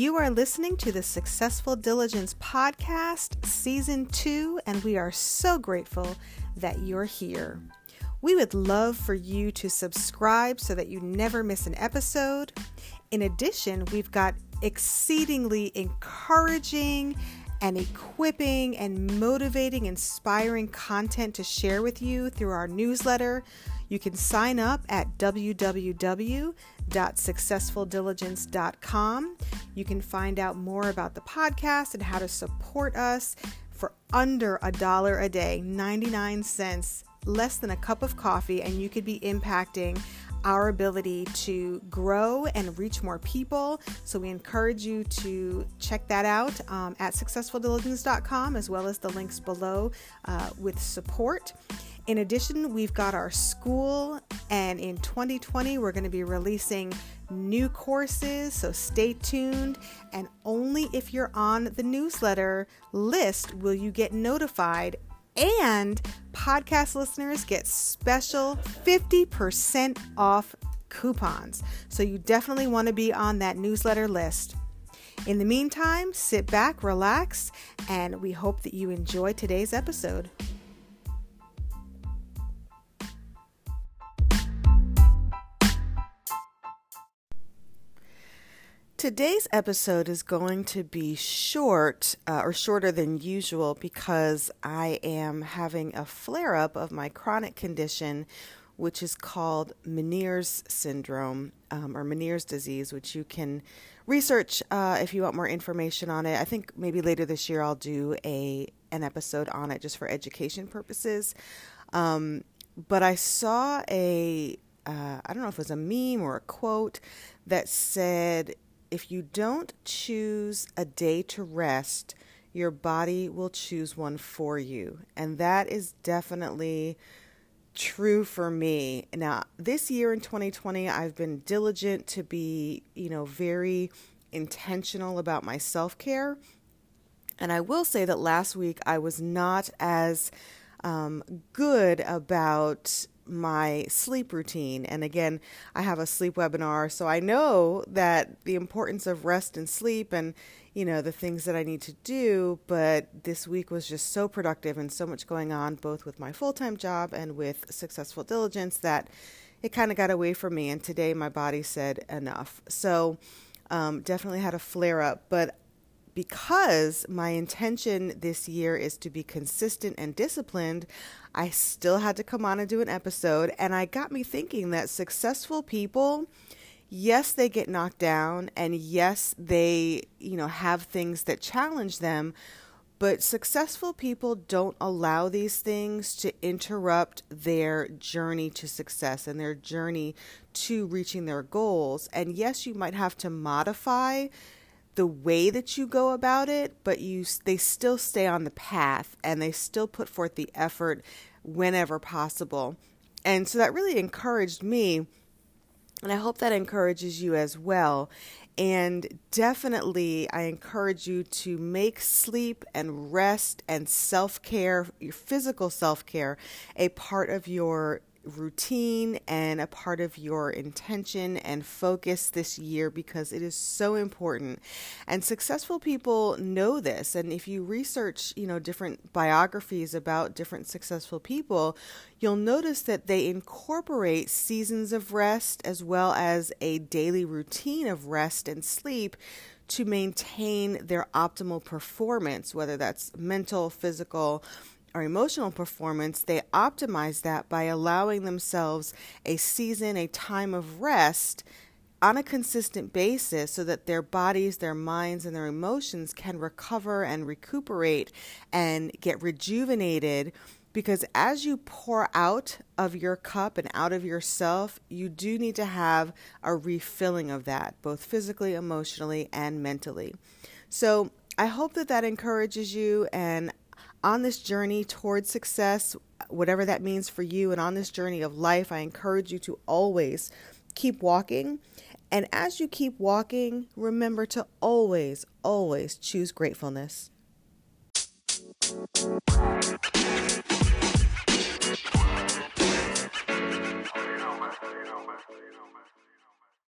You are listening to the Successful Diligence Podcast, Season 2, and we are so grateful that you're here. We would love for you to subscribe so that you never miss an episode. In addition, we've got exceedingly encouraging and equipping and motivating, inspiring content to share with you through our newsletter. You can sign up at www.successfuldiligence.com. You can find out more about the podcast and how to support us for under a dollar a day, 99 cents, less than a cup of coffee, and you could be impacting our ability to grow and reach more people. So we encourage you to check that out um, at successfuldiligence.com as well as the links below uh, with support. In addition, we've got our school, and in 2020, we're going to be releasing new courses, so stay tuned. And only if you're on the newsletter list will you get notified and podcast listeners get special 50% off coupons. So you definitely want to be on that newsletter list. In the meantime, sit back, relax, and we hope that you enjoy today's episode. Today's episode is going to be short uh, or shorter than usual because I am having a flare up of my chronic condition, which is called Meniere's syndrome um, or Meniere's disease, which you can research uh, if you want more information on it. I think maybe later this year I'll do a an episode on it just for education purposes. Um, but I saw a uh, I don't know if it was a meme or a quote that said if you don't choose a day to rest, your body will choose one for you. And that is definitely true for me. Now, this year in 2020, I've been diligent to be, you know, very intentional about my self care. And I will say that last week I was not as um, good about my sleep routine. And again, I have a sleep webinar, so I know that the importance of rest and sleep and, you know, the things that I need to do. But this week was just so productive and so much going on, both with my full time job and with successful diligence, that it kind of got away from me. And today my body said enough. So, um, definitely had a flare up, but because my intention this year is to be consistent and disciplined, I still had to come on and do an episode. And I got me thinking that successful people, yes, they get knocked down, and yes, they, you know, have things that challenge them. But successful people don't allow these things to interrupt their journey to success and their journey to reaching their goals. And yes, you might have to modify the way that you go about it, but you they still stay on the path and they still put forth the effort whenever possible. And so that really encouraged me, and I hope that encourages you as well. And definitely, I encourage you to make sleep and rest and self care, your physical self care, a part of your routine and a part of your intention and focus this year because it is so important. And successful people know this. And if you research, you know, different biographies about different successful people, you'll notice that they incorporate seasons of rest as well as a daily routine of rest and sleep to maintain their optimal performance, whether that's mental, physical, or emotional performance, they optimize that by allowing themselves a season, a time of rest on a consistent basis so that their bodies, their minds, and their emotions can recover and recuperate and get rejuvenated. Because as you pour out of your cup and out of yourself, you do need to have a refilling of that, both physically, emotionally, and mentally. So I hope that that encourages you, and on this journey towards success, whatever that means for you, and on this journey of life, I encourage you to always keep walking. And as you keep walking, remember to always, always choose gratefulness.